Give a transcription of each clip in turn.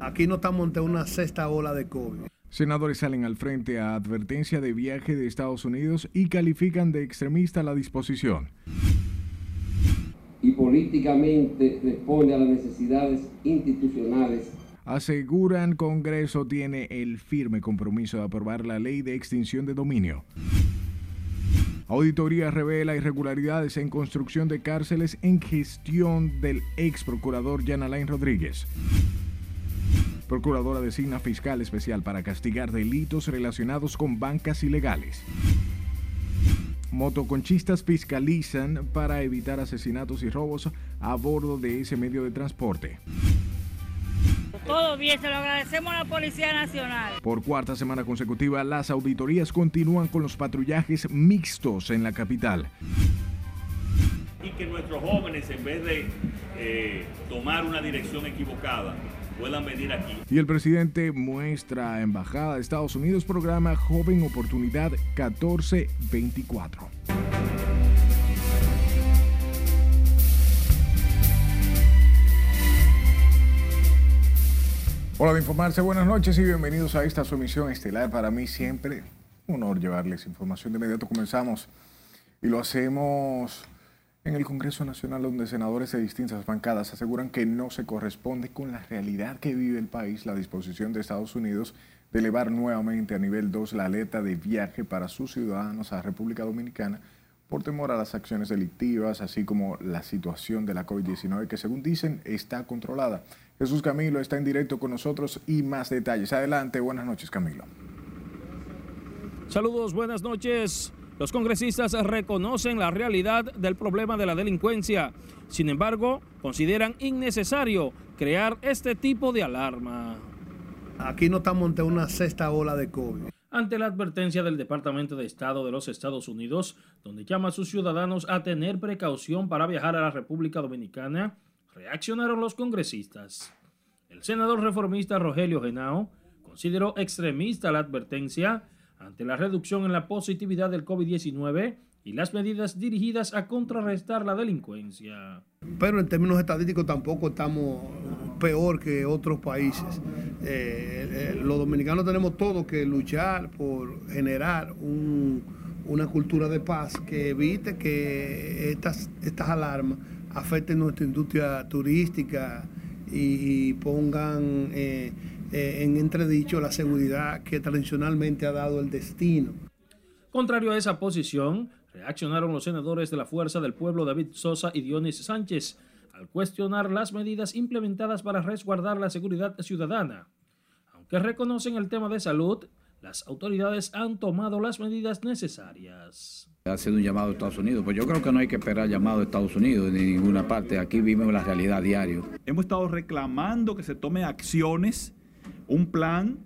Aquí no estamos ante una sexta ola de COVID. Senadores salen al frente a advertencia de viaje de Estados Unidos y califican de extremista la disposición. Y políticamente responde a las necesidades institucionales. Aseguran Congreso tiene el firme compromiso de aprobar la ley de extinción de dominio. Auditoría revela irregularidades en construcción de cárceles en gestión del ex procurador Jan Alain Rodríguez. Procuradora designa fiscal especial para castigar delitos relacionados con bancas ilegales. Motoconchistas fiscalizan para evitar asesinatos y robos a bordo de ese medio de transporte. Todo bien, se lo agradecemos a la Policía Nacional. Por cuarta semana consecutiva, las auditorías continúan con los patrullajes mixtos en la capital. Y que nuestros jóvenes, en vez de eh, tomar una dirección equivocada, puedan venir aquí. Y el presidente muestra a Embajada de Estados Unidos programa Joven Oportunidad 1424. Hola de informarse, buenas noches y bienvenidos a esta su emisión estelar. Para mí siempre un honor llevarles información. De inmediato comenzamos y lo hacemos en el Congreso Nacional, donde senadores de distintas bancadas aseguran que no se corresponde con la realidad que vive el país la disposición de Estados Unidos de elevar nuevamente a nivel 2 la alerta de viaje para sus ciudadanos a República Dominicana por temor a las acciones delictivas, así como la situación de la COVID-19 que según dicen está controlada. Jesús Camilo está en directo con nosotros y más detalles. Adelante, buenas noches Camilo. Saludos, buenas noches. Los congresistas reconocen la realidad del problema de la delincuencia. Sin embargo, consideran innecesario crear este tipo de alarma. Aquí no estamos ante una sexta ola de COVID. Ante la advertencia del Departamento de Estado de los Estados Unidos, donde llama a sus ciudadanos a tener precaución para viajar a la República Dominicana, reaccionaron los congresistas. El senador reformista Rogelio Genao consideró extremista la advertencia ante la reducción en la positividad del COVID-19 y las medidas dirigidas a contrarrestar la delincuencia. Pero en términos estadísticos tampoco estamos peor que otros países. Eh, eh, los dominicanos tenemos todo que luchar por generar una cultura de paz que evite que estas, alarmas afecten nuestra industria turística y, pongan eh, en entredicho la seguridad que tradicionalmente ha dado el destino. Contrario a esa posición, reaccionaron los senadores de la Fuerza del Pueblo David Sosa y Dionis Sánchez al cuestionar las medidas implementadas para resguardar la seguridad ciudadana. Aunque reconocen el tema de salud, las autoridades han tomado las medidas necesarias. Ha sido un llamado de Estados Unidos, pues yo creo que no hay que esperar llamado de Estados Unidos ni ninguna parte. Aquí vivimos la realidad diario. Hemos estado reclamando que se tome acciones, un plan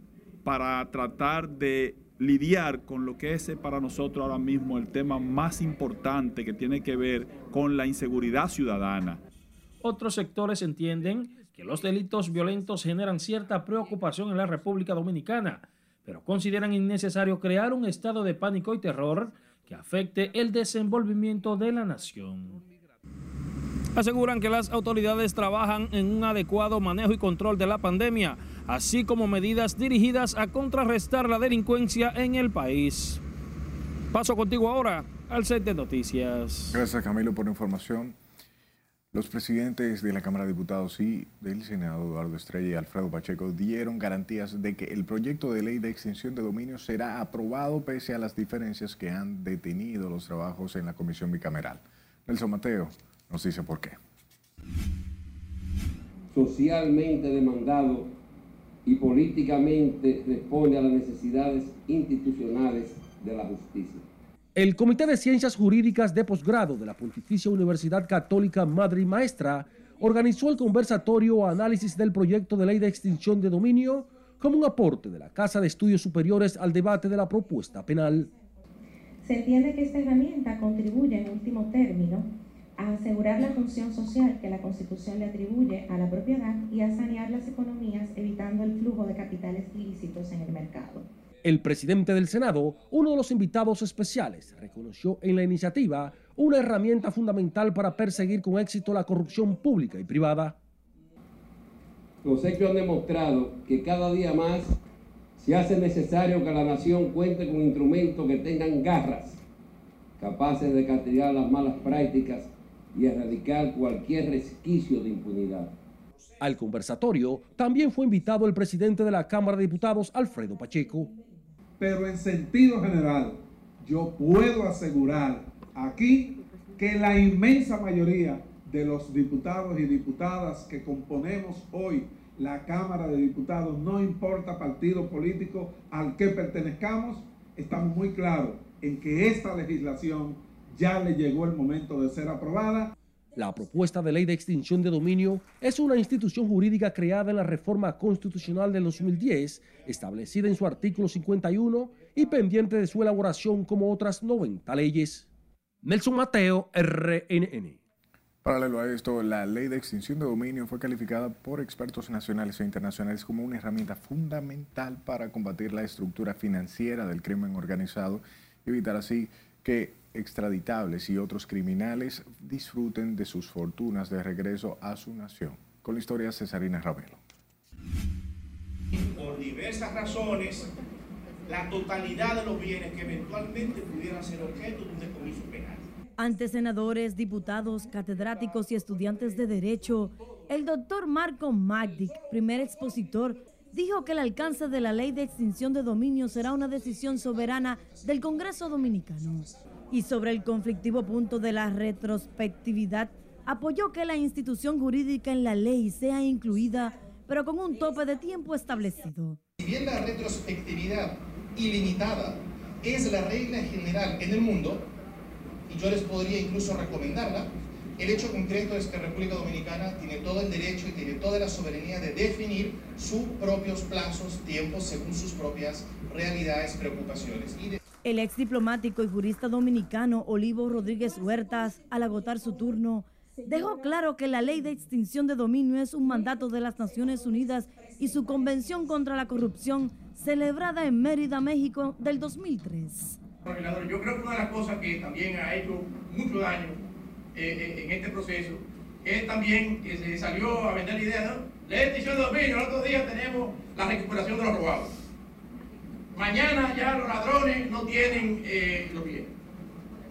para tratar de lidiar con lo que es para nosotros ahora mismo el tema más importante que tiene que ver con la inseguridad ciudadana. Otros sectores entienden que los delitos violentos generan cierta preocupación en la República Dominicana, pero consideran innecesario crear un estado de pánico y terror que afecte el desenvolvimiento de la nación. Aseguran que las autoridades trabajan en un adecuado manejo y control de la pandemia, así como medidas dirigidas a contrarrestar la delincuencia en el país. Paso contigo ahora al set de noticias. Gracias Camilo por la información. Los presidentes de la Cámara de Diputados y del Senado, Eduardo Estrella y Alfredo Pacheco, dieron garantías de que el proyecto de ley de extinción de dominio será aprobado pese a las diferencias que han detenido los trabajos en la comisión bicameral. Nelson Mateo nos dice por qué. Socialmente demandado y políticamente responde a las necesidades institucionales de la justicia. El Comité de Ciencias Jurídicas de Posgrado de la Pontificia Universidad Católica Madre y Maestra organizó el conversatorio o análisis del proyecto de ley de extinción de dominio como un aporte de la Casa de Estudios Superiores al debate de la propuesta penal. Se entiende que esta herramienta contribuye en último término a asegurar la función social que la Constitución le atribuye a la propiedad y a sanear las economías evitando el flujo de capitales ilícitos en el mercado. El presidente del Senado, uno de los invitados especiales, reconoció en la iniciativa una herramienta fundamental para perseguir con éxito la corrupción pública y privada. Los hechos han demostrado que cada día más se hace necesario que la nación cuente con instrumentos que tengan garras, capaces de castigar las malas prácticas y erradicar cualquier resquicio de impunidad. Al conversatorio también fue invitado el presidente de la Cámara de Diputados, Alfredo Pacheco. Pero en sentido general, yo puedo asegurar aquí que la inmensa mayoría de los diputados y diputadas que componemos hoy la Cámara de Diputados, no importa partido político al que pertenezcamos, estamos muy claros en que esta legislación ya le llegó el momento de ser aprobada. La propuesta de ley de extinción de dominio es una institución jurídica creada en la reforma constitucional del 2010, establecida en su artículo 51 y pendiente de su elaboración como otras 90 leyes. Nelson Mateo, RNN. Paralelo a esto, la ley de extinción de dominio fue calificada por expertos nacionales e internacionales como una herramienta fundamental para combatir la estructura financiera del crimen organizado y evitar así que extraditables y otros criminales disfruten de sus fortunas de regreso a su nación. Con la historia Cesarina Ravelo. Por diversas razones, la totalidad de los bienes que eventualmente pudieran ser objeto de un decomiso penal. Ante senadores, diputados, catedráticos y estudiantes de Derecho, el doctor Marco Magdic, primer expositor, dijo que el alcance de la ley de extinción de dominio será una decisión soberana del Congreso Dominicano. Y sobre el conflictivo punto de la retrospectividad, apoyó que la institución jurídica en la ley sea incluida, pero con un tope de tiempo establecido. Si bien la retrospectividad ilimitada es la regla general en el mundo, y yo les podría incluso recomendarla, el hecho concreto es que República Dominicana tiene todo el derecho y tiene toda la soberanía de definir sus propios plazos, tiempos, según sus propias realidades, preocupaciones. Y de... El ex diplomático y jurista dominicano Olivo Rodríguez Huertas, al agotar su turno, dejó claro que la ley de extinción de dominio es un mandato de las Naciones Unidas y su convención contra la corrupción celebrada en Mérida, México, del 2003. Yo creo que una de las cosas que también ha hecho mucho daño eh, en este proceso es también que se salió a vender la idea, ¿no? La extinción de dominio, el otro día tenemos la recuperación de los robados. Mañana ya los ladrones no tienen eh, los bienes.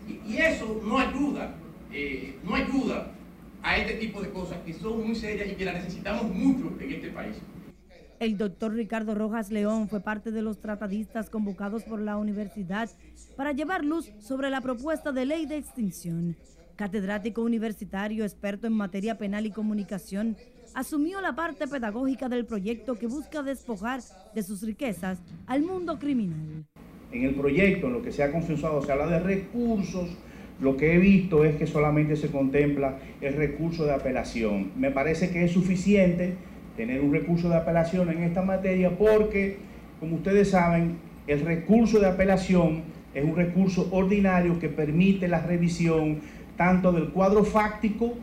Y, eso no ayuda, eh, no ayuda a este tipo de cosas que son muy serias y que las necesitamos mucho en este país. El doctor Ricardo Rojas León fue parte de los tratadistas convocados por la universidad para llevar luz sobre la propuesta de ley de extinción. Catedrático universitario, experto en materia penal y comunicación, asumió la parte pedagógica del proyecto que busca despojar de sus riquezas al mundo criminal. En el proyecto, en lo que se ha consensuado, se habla de recursos. Lo que he visto es que solamente se contempla el recurso de apelación. Me parece que es suficiente tener un recurso de apelación en esta materia porque, como ustedes saben, el recurso de apelación es un recurso ordinario que permite la revisión tanto del cuadro fáctico,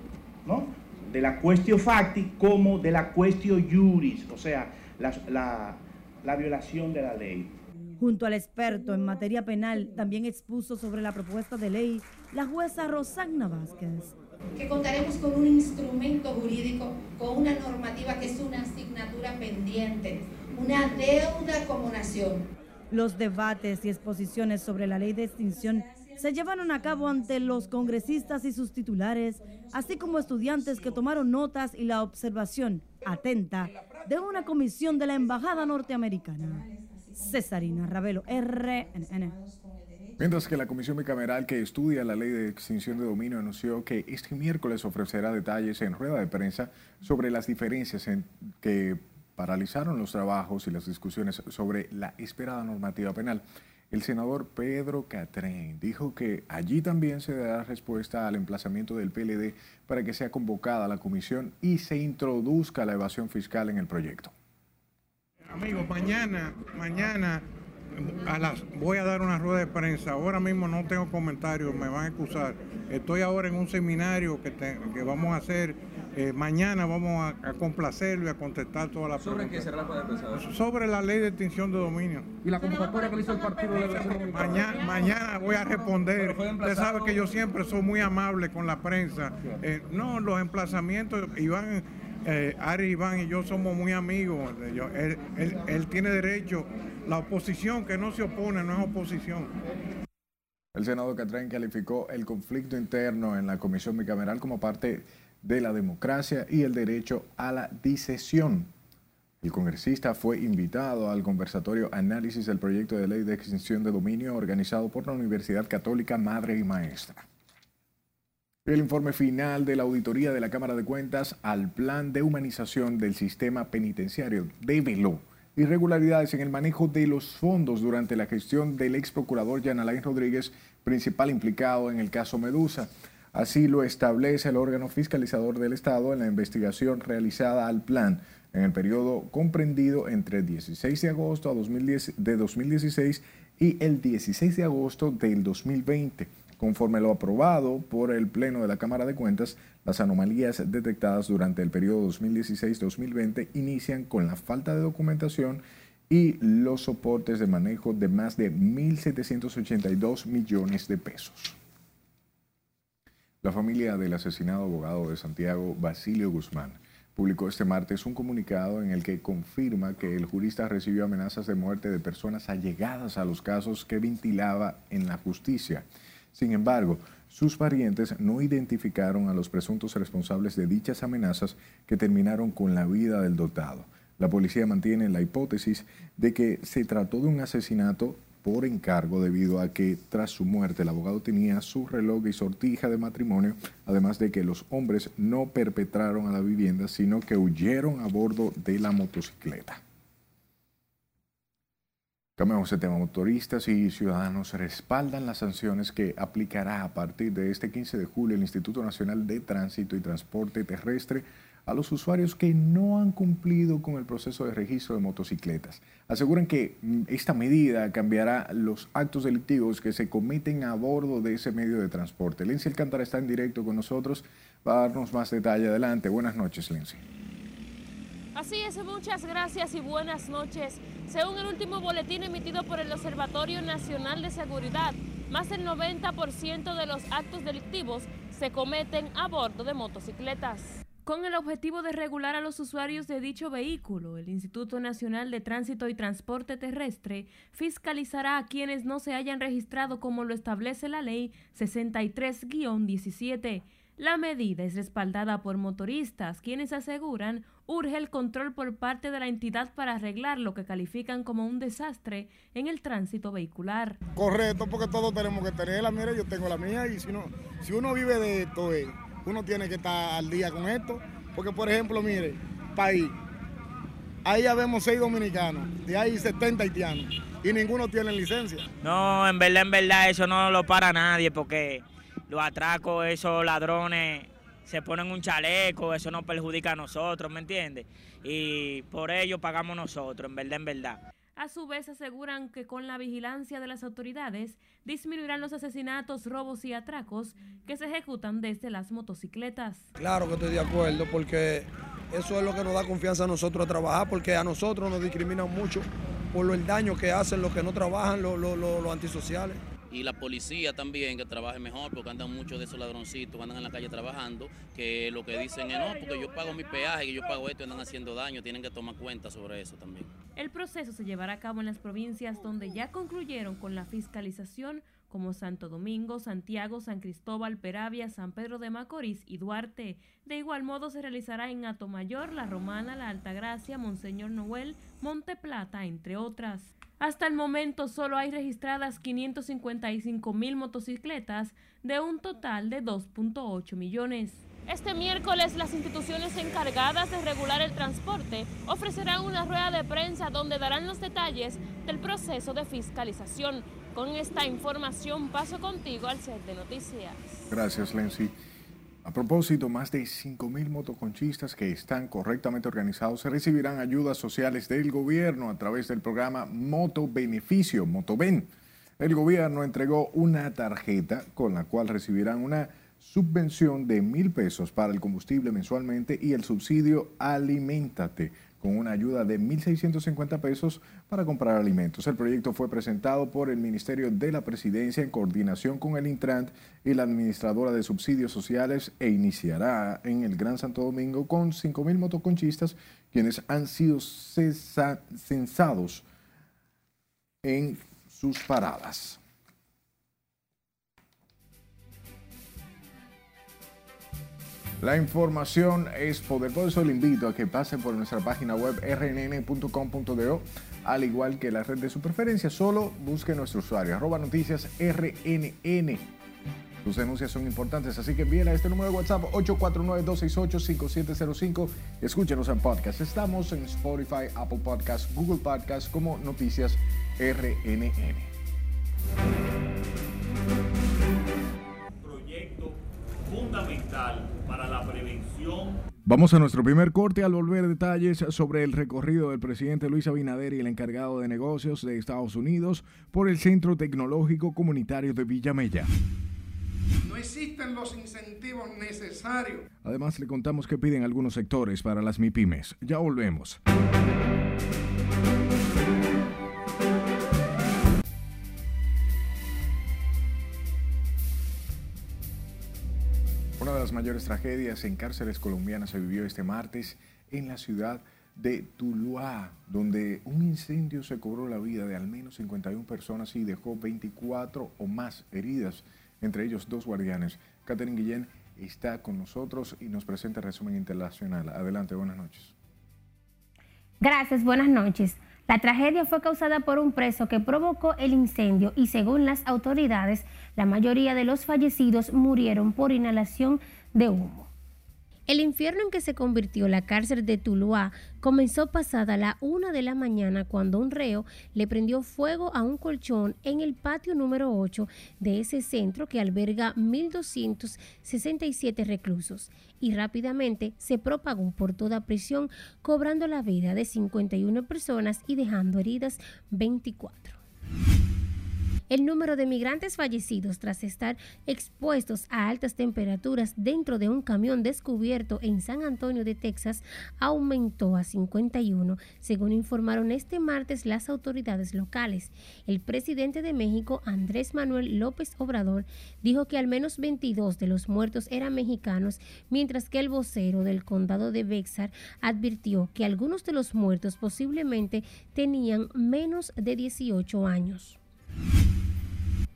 ¿no? De la cuestión facti, como de la cuestión juris, o sea, la, la, la violación de la ley. Junto al experto en materia penal, también expuso sobre la propuesta de ley la jueza Rosagna Vázquez que contaremos con un instrumento jurídico, con una normativa que es una asignatura pendiente, una deuda como nación. Los debates y exposiciones sobre la ley de extinción se llevaron a cabo ante los congresistas y sus titulares, así como estudiantes que tomaron notas y la observación atenta de una comisión de la Embajada Norteamericana. Cesarina Ravelo, RNN. Mientras que la comisión bicameral que estudia la ley de extinción de dominio anunció que este miércoles ofrecerá detalles en rueda de prensa sobre las diferencias en que paralizaron los trabajos y las discusiones sobre la esperada normativa penal. El senador Pedro Catrén dijo que allí también se dará respuesta al emplazamiento del PLD para que sea convocada la comisión y se introduzca la evasión fiscal en el proyecto. Amigos, mañana, mañana voy a dar una rueda de prensa. Ahora mismo no tengo comentarios, me van a excusar. Estoy ahora en un seminario que vamos a hacer. Eh, mañana vamos a, a, complacerlo y a contestar todas las ¿Sobre qué será la rueda de prensa? Sobre la ley de extinción de dominio. ¿Y la convocatoria que le hizo el partido de la mañana, mañana voy a responder. Usted sabe que yo siempre soy muy amable con la prensa. Eh, no, los emplazamientos, Iván eh, Ari Iván y yo somos muy amigos. de ellos. Él, él- él tiene derecho. La oposición que no se opone no es oposición. El Senado Catrán calificó el conflicto interno en la comisión bicameral como parte de la democracia y el derecho a la disesión. El congresista fue invitado al conversatorio Análisis del proyecto de ley de extinción de dominio organizado por la Universidad Católica Madre y Maestra. El informe final de la auditoría de la Cámara de Cuentas al plan de humanización del sistema penitenciario develó irregularidades en el manejo de los fondos durante la gestión del ex procurador Jan Alain Rodríguez, principal implicado en el caso Medusa. Así lo establece el órgano fiscalizador del Estado en la investigación realizada al plan en el periodo comprendido entre el 16 de agosto a 2010 de 2016 y el 16 de agosto del 2020. Conforme lo aprobado por el Pleno de la Cámara de Cuentas, las anomalías detectadas durante el periodo 2016-2020 inician con la falta de documentación y los soportes de manejo de más de 1.782 millones de pesos. La familia del asesinado abogado de Santiago, Basilio Guzmán, publicó este martes un comunicado en el que confirma que el jurista recibió amenazas de muerte de personas allegadas a los casos que ventilaba en la justicia. Sin embargo, sus parientes no identificaron a los presuntos responsables de dichas amenazas que terminaron con la vida del dotado. La policía mantiene la hipótesis de que se trató de un asesinato por encargo debido a que tras su muerte el abogado tenía su reloj y sortija de matrimonio, además de que los hombres no perpetraron a la vivienda, sino que huyeron a bordo de la motocicleta. Cambiamos de tema. Motoristas y ciudadanos respaldan las sanciones que aplicará a partir de este 15 de julio el Instituto Nacional de Tránsito y Transporte Terrestre a los usuarios que no han cumplido con el proceso de registro de motocicletas. Aseguran que mm, esta medida cambiará los actos delictivos que se cometen a bordo de ese medio de transporte. Lency Alcántara está en directo con nosotros para darnos más detalle. Adelante. Buenas noches, Lency. Así es, muchas gracias y buenas noches. Según el último boletín emitido por el Observatorio Nacional de Seguridad, más del 90% de los actos delictivos se cometen a bordo de motocicletas. Con el objetivo de regular a los usuarios de dicho vehículo, el Instituto Nacional de Tránsito y Transporte Terrestre fiscalizará a quienes no se hayan registrado como lo establece la ley 63-17. La medida es respaldada por motoristas, quienes aseguran urge el control por parte de la entidad para arreglar lo que califican como un desastre en el tránsito vehicular. Correcto, porque todos tenemos que tenerla. Mira, yo tengo la mía y si, no, si uno vive de esto, eh, uno tiene que estar al día con esto. Porque, por ejemplo, mire, país, ahí ya vemos seis dominicanos, de ahí 70 haitianos y ninguno tiene licencia. No, en verdad, en verdad, eso no lo para nadie porque los atracos, esos ladrones se ponen un chaleco, eso nos perjudica a nosotros, ¿me entiendes? Y por ello pagamos nosotros, en verdad, en verdad. A su vez aseguran que con la vigilancia de las autoridades disminuirán los asesinatos, robos y atracos que se ejecutan desde las motocicletas. Claro que estoy de acuerdo porque eso es lo que nos da confianza a nosotros a trabajar porque a nosotros nos discriminan mucho por el daño que hacen los que no trabajan, los, los, los, los antisociales y la policía también que trabaje mejor porque andan muchos de esos ladroncitos que andan en la calle trabajando que lo que dicen es no porque yo pago mi peaje que yo pago esto y andan haciendo daño tienen que tomar cuenta sobre eso también el proceso se llevará a cabo en las provincias donde ya concluyeron con la fiscalización como Santo Domingo, Santiago, San Cristóbal, Peravia, San Pedro de Macorís y Duarte. De igual modo se realizará en Atomayor, La Romana, La Altagracia, Monseñor Noel, Monte Plata, entre otras. Hasta el momento solo hay registradas 555 mil motocicletas de un total de 2.8 millones. Este miércoles las instituciones encargadas de regular el transporte ofrecerán una rueda de prensa donde darán los detalles del proceso de fiscalización. Con esta información paso contigo al set de noticias. Gracias, Lency. A propósito, más de 5.000 motoconchistas que están correctamente organizados recibirán ayudas sociales del gobierno a través del programa Moto Beneficio, Motoben. El gobierno entregó una tarjeta con la cual recibirán una subvención de mil pesos para el combustible mensualmente y el subsidio Aliméntate con una ayuda de 1.650 pesos para comprar alimentos. El proyecto fue presentado por el Ministerio de la Presidencia en coordinación con el Intrant y la Administradora de Subsidios Sociales e iniciará en el Gran Santo Domingo con 5.000 motoconchistas quienes han sido censados en sus paradas. La información es poder, por eso le invito a que pase por nuestra página web rnn.com.do, al igual que la red de su preferencia, solo busque nuestro usuario, arroba noticias rnn. Sus denuncias son importantes, así que envíen a este número de WhatsApp 849-268-5705. Escúchenos en podcast. Estamos en Spotify, Apple Podcast, Google Podcast como Noticias RNN. proyecto fundamental Vamos a nuestro primer corte al volver detalles sobre el recorrido del presidente Luis Abinader y el encargado de negocios de Estados Unidos por el Centro Tecnológico Comunitario de Villamella. No existen los incentivos necesarios. Además, le contamos que piden algunos sectores para las MIPIMES. Ya volvemos. Las mayores tragedias en cárceles colombianas se vivió este martes en la ciudad de Tuluá, donde un incendio se cobró la vida de al menos 51 personas y dejó 24 o más heridas, entre ellos dos guardianes. Catherine Guillén está con nosotros y nos presenta el resumen internacional. Adelante, buenas noches. Gracias, buenas noches. La tragedia fue causada por un preso que provocó el incendio y según las autoridades, la mayoría de los fallecidos murieron por inhalación de humo. El infierno en que se convirtió la cárcel de Tuluá comenzó pasada la una de la mañana cuando un reo le prendió fuego a un colchón en el patio número 8 de ese centro que alberga 1.267 reclusos y rápidamente se propagó por toda prisión cobrando la vida de 51 personas y dejando heridas 24. El número de migrantes fallecidos tras estar expuestos a altas temperaturas dentro de un camión descubierto en San Antonio de Texas aumentó a 51, según informaron este martes las autoridades locales. El presidente de México, Andrés Manuel López Obrador, dijo que al menos 22 de los muertos eran mexicanos, mientras que el vocero del condado de Bexar advirtió que algunos de los muertos posiblemente tenían menos de 18 años.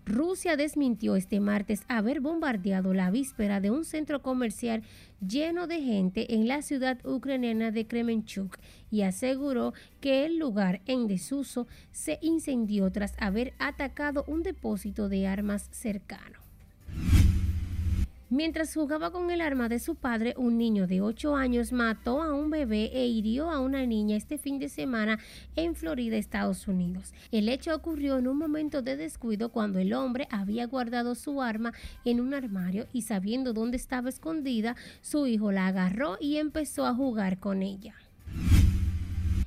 Rusia desmintió este martes haber bombardeado la víspera de un centro comercial lleno de gente en la ciudad ucraniana de Kremenchuk y aseguró que el lugar en desuso se incendió tras haber atacado un depósito de armas cercano. Mientras jugaba con el arma de su padre, un niño de 8 años mató a un bebé e hirió a una niña este fin de semana en Florida, Estados Unidos. El hecho ocurrió en un momento de descuido cuando el hombre había guardado su arma en un armario y sabiendo dónde estaba escondida, su hijo la agarró y empezó a jugar con ella.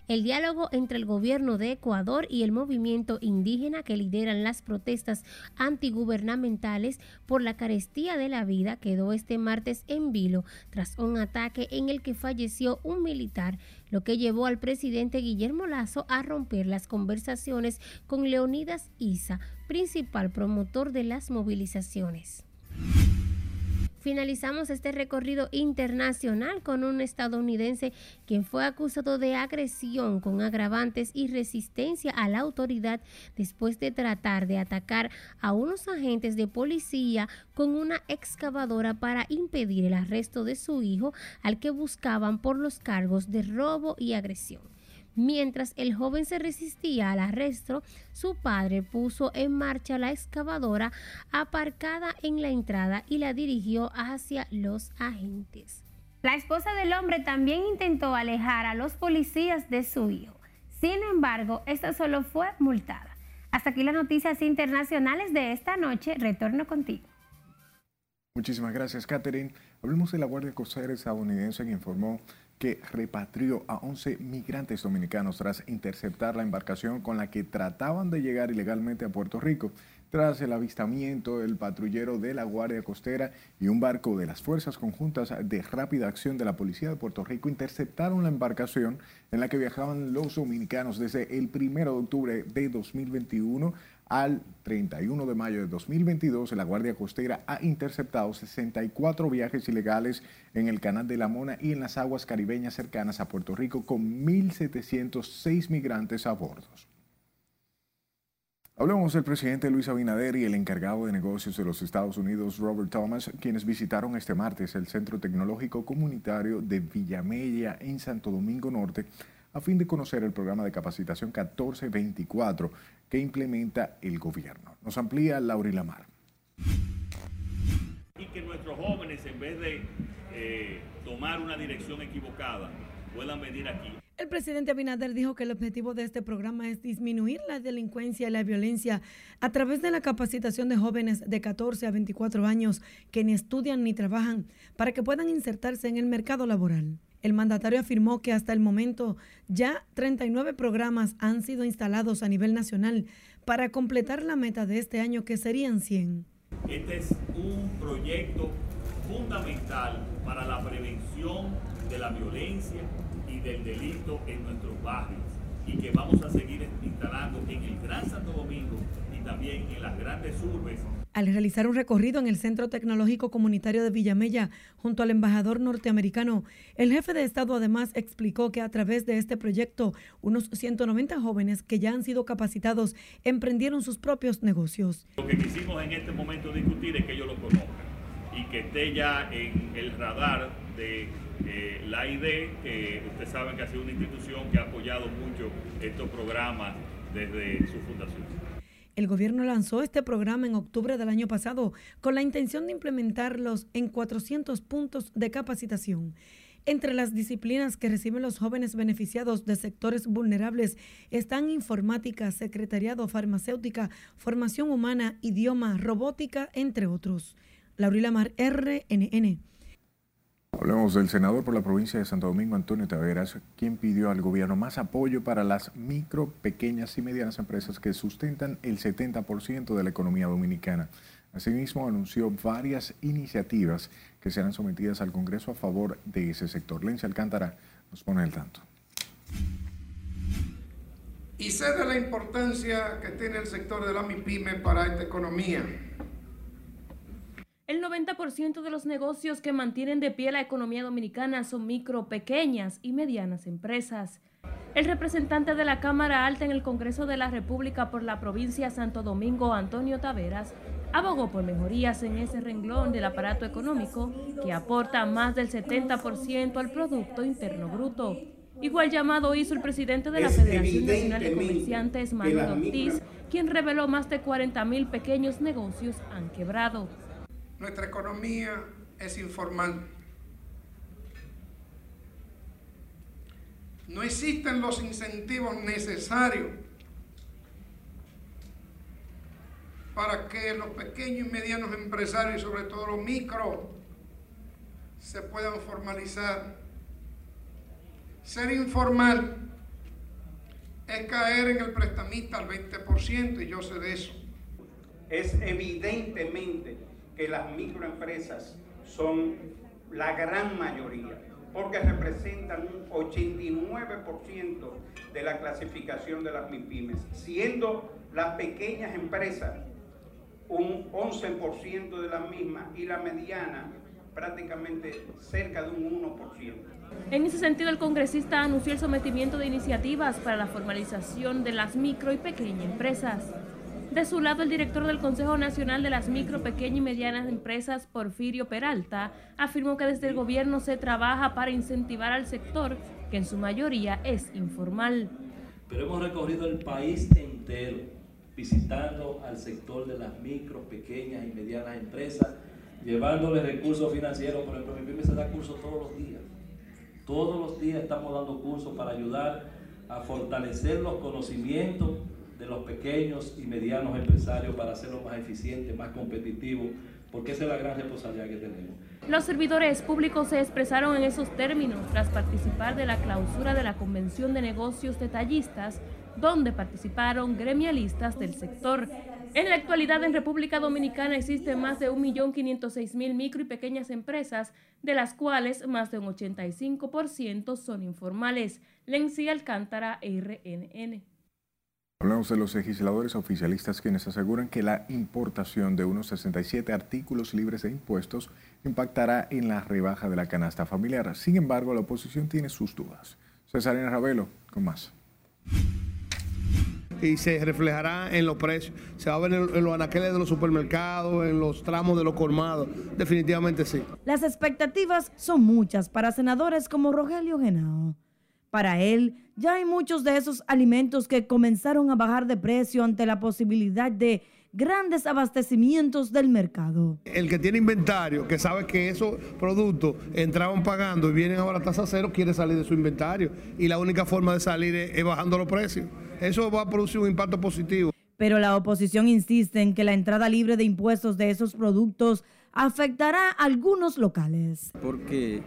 El diálogo entre el gobierno de Ecuador y el movimiento indígena que lideran las protestas antigubernamentales por la carestía de la vida quedó este martes en vilo tras un ataque en el que falleció un militar, lo que llevó al presidente Guillermo Lazo a romper las conversaciones con Leonidas Isa, principal promotor de las movilizaciones. Finalizamos este recorrido internacional con un estadounidense quien fue acusado de agresión con agravantes y resistencia a la autoridad después de tratar de atacar a unos agentes de policía con una excavadora para impedir el arresto de su hijo al que buscaban por los cargos de robo y agresión. Mientras el joven se resistía al arresto, su padre puso en marcha la excavadora aparcada en la entrada y la dirigió hacia los agentes. La esposa del hombre también intentó alejar a los policías de su hijo. Sin embargo, esta solo fue multada. Hasta aquí las noticias internacionales de esta noche. Retorno contigo. Muchísimas gracias, Catherine. Hablemos de la Guardia Costera estadounidense que informó que repatrió a 11 migrantes dominicanos tras interceptar la embarcación con la que trataban de llegar ilegalmente a Puerto Rico. tras el avistamiento del patrullero de la Guardia Costera y un barco de las Fuerzas Conjuntas de Rápida Acción de la Policía de Puerto Rico interceptaron la embarcación en la que viajaban los dominicanos desde el 1 de octubre de 2021 al 31 de mayo de 2022, la Guardia Costera ha interceptado 64 viajes ilegales en el Canal de la Mona y en las aguas caribeñas cercanas a Puerto Rico con 1.706 migrantes a bordo. Hablamos del presidente Luis Abinader y el encargado de negocios de los Estados Unidos, Robert Thomas, quienes visitaron este martes el Centro Tecnológico Comunitario de Villamella en Santo Domingo Norte a fin de conocer el programa de capacitación 1424 que implementa el gobierno. Nos amplía Laura Lamar. Y que nuestros jóvenes, en vez de eh, tomar una dirección equivocada, puedan venir aquí. El presidente Abinader dijo que el objetivo de este programa es disminuir la delincuencia y la violencia a través de la capacitación de jóvenes de 14 a 24 años que ni estudian ni trabajan para que puedan insertarse en el mercado laboral. El mandatario afirmó que hasta el momento ya 39 programas han sido instalados a nivel nacional para completar la meta de este año que serían 100. Este es un proyecto fundamental para la prevención de la violencia y del delito en nuestros barrios y que vamos a seguir instalando en el Gran Santo Domingo y también en las grandes urbes al realizar un recorrido en el Centro Tecnológico Comunitario de Villamella junto al embajador norteamericano, el jefe de Estado además explicó que a través de este proyecto, unos 190 jóvenes que ya han sido capacitados emprendieron sus propios negocios. Lo que quisimos en este momento discutir es que ellos lo conozcan y que esté ya en el radar de eh, la ID, que ustedes saben que ha sido una institución que ha apoyado mucho estos programas desde su fundación. El gobierno lanzó este programa en octubre del año pasado con la intención de implementarlos en 400 puntos de capacitación. Entre las disciplinas que reciben los jóvenes beneficiados de sectores vulnerables están informática, secretariado, farmacéutica, formación humana, idioma, robótica, entre otros. Laurila Mar, RNN. Hablemos del senador por la provincia de Santo Domingo, Antonio Taveras, quien pidió al gobierno más apoyo para las micro, pequeñas y medianas empresas que sustentan el 70% de la economía dominicana. Asimismo, anunció varias iniciativas que serán sometidas al Congreso a favor de ese sector. Lencia Alcántara nos pone el tanto. Y sé de la importancia que tiene el sector de la MIPYME para esta economía el 90% de los negocios que mantienen de pie la economía dominicana son micro, pequeñas y medianas empresas. El representante de la Cámara Alta en el Congreso de la República por la provincia Santo Domingo, Antonio Taveras, abogó por mejorías en ese renglón del aparato económico que aporta más del 70% al Producto Interno Bruto. Igual llamado hizo el presidente de la Federación Nacional de Comerciantes, Manuel Ortiz, quien reveló más de 40 mil pequeños negocios han quebrado. Nuestra economía es informal. No existen los incentivos necesarios para que los pequeños y medianos empresarios, sobre todo los micro, se puedan formalizar. Ser informal es caer en el prestamista al 20% y yo sé de eso. Es evidentemente que las microempresas son la gran mayoría, porque representan un 89% de la clasificación de las MIPIMES, siendo las pequeñas empresas un 11% de las mismas y la mediana prácticamente cerca de un 1%. En ese sentido, el congresista anunció el sometimiento de iniciativas para la formalización de las micro y pequeñas empresas. De su lado, el director del Consejo Nacional de las Micro, Pequeñas y Medianas Empresas, Porfirio Peralta, afirmó que desde el gobierno se trabaja para incentivar al sector, que en su mayoría es informal. Pero hemos recorrido el país entero visitando al sector de las micro, pequeñas y medianas empresas, llevándole recursos financieros. Por ejemplo, mi PYME se da cursos todos los días. Todos los días estamos dando cursos para ayudar a fortalecer los conocimientos de los pequeños y medianos empresarios para hacerlo más eficiente, más competitivo, porque esa es la gran responsabilidad que tenemos. Los servidores públicos se expresaron en esos términos tras participar de la clausura de la Convención de Negocios Detallistas, donde participaron gremialistas del sector, En la actualidad en República Dominicana existen más de 1.506.000 micro y pequeñas empresas, de las cuales más de un 85% son informales. Lenzi Alcántara, RNN. Hablamos de los legisladores oficialistas quienes aseguran que la importación de unos 67 artículos libres de impuestos impactará en la rebaja de la canasta familiar. Sin embargo, la oposición tiene sus dudas. Cesarina Ravelo, con más y se reflejará en los precios. Se va a ver en, los anaqueles de los supermercados, en los tramos de los colmados. Definitivamente sí. Las expectativas son muchas para senadores como Rogelio Genao. Para él, ya hay muchos de esos alimentos que comenzaron a bajar de precio ante la posibilidad de grandes abastecimientos del mercado. El que tiene inventario, que sabe que esos productos entraban pagando y vienen ahora a tasa cero, quiere salir de su inventario. Y la única forma de salir es, bajando los precios. Eso va a producir un impacto positivo. Pero la oposición insiste en que la entrada libre de impuestos de esos productos afectará a algunos locales. Porque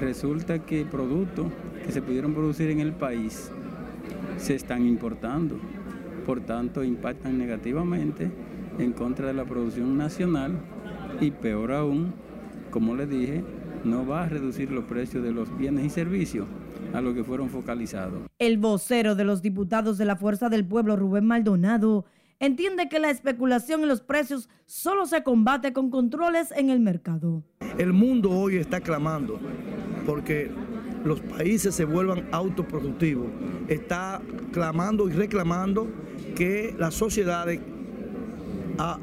resulta que productos que se pudieron producir en el país se están importando por tanto impactan negativamente en contra de la producción nacional y peor aún, como les dije, no va a reducir los precios de los bienes y servicios a lo que fueron focalizados. El vocero de los diputados de la Fuerza del Pueblo, Rubén Maldonado, entiende que la especulación en los precios solo se combate con controles en el mercado. El mundo hoy está clamando porque los países se vuelvan autoproductivos. Está clamando y reclamando que las sociedades a,